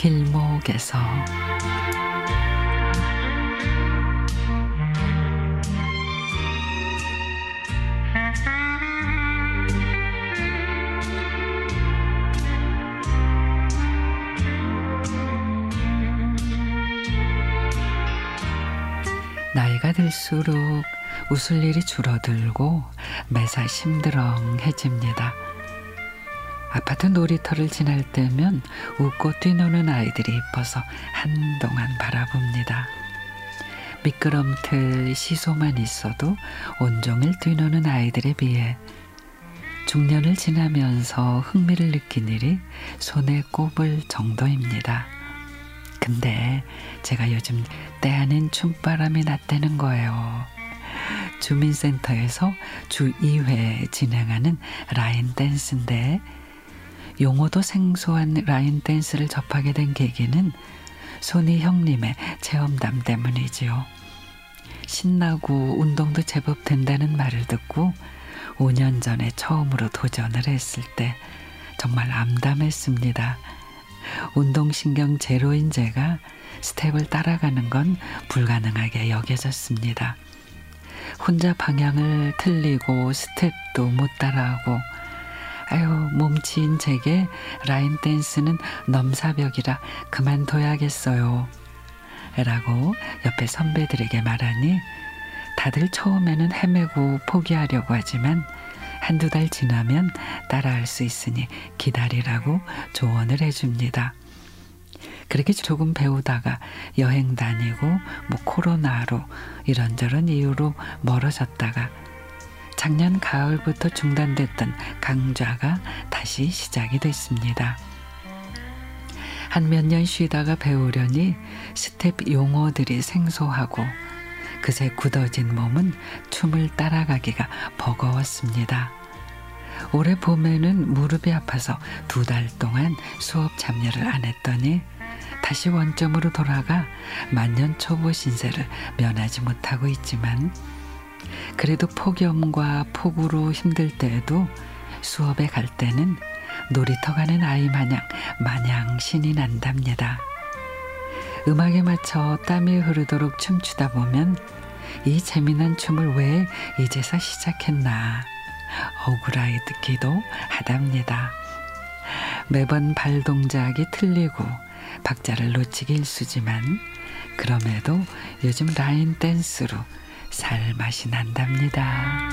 속에서 나이가 들수록 웃을 일이 줄어들고 매사 심드렁해집니다. 아파트 놀이터를 지날 때면 웃고 뛰노는 아이들이 이뻐서 한동안 바라봅니다. 미끄럼틀 시소만 있어도 온종일 뛰노는 아이들에 비해 중년을 지나면서 흥미를 느낀 일이 손에 꼽을 정도입니다. 근데 제가 요즘 때 아닌 춤바람이 났다는 거예요. 주민센터에서 주 2회 진행하는 라인 댄스인데 용어도 생소한 라인 댄스를 접하게 된 계기는 손희 형님의 체험담 때문이지요. 신나고 운동도 제법 된다는 말을 듣고 5년 전에 처음으로 도전을 했을 때 정말 암담했습니다. 운동신경 제로인 제가 스텝을 따라가는 건 불가능하게 여겨졌습니다. 혼자 방향을 틀리고 스텝도 못 따라하고 아유 몸치인 제게 라인 댄스는 넘사벽이라 그만둬야겠어요. 라고 옆에 선배들에게 말하니 다들 처음에는 헤매고 포기하려고 하지만 한두 달 지나면 따라할 수 있으니 기다리라고 조언을 해줍니다. 그렇게 조금 배우다가 여행 다니고 뭐 코로나로 이런저런 이유로 멀어졌다가 작년 가을부터 중단됐던 강좌가 다시 시작이 됐습니다. 한 몇 년 쉬다가 배우려니 스텝 용어들이 생소하고 그새 굳어진 몸은 춤을 따라가기가 버거웠습니다. 올해 봄에는 무릎이 아파서 두 달 동안 수업 참여를 안 했더니 다시 원점으로 돌아가 만년 초보 신세를 면하지 못하고 있지만 그래도 폭염과 폭우로 힘들 때에도 수업에 갈 때는 놀이터 가는 아이 마냥 마냥 신이 난답니다. 음악에 맞춰 땀이 흐르도록 춤추다 보면 이 재미난 춤을 왜 이제서 시작했나 억울하기도 하답니다. 매번 발 동작이 틀리고 박자를 놓치기 일수지만 그럼에도 요즘 라인 댄스로 살 맛이 난답니다.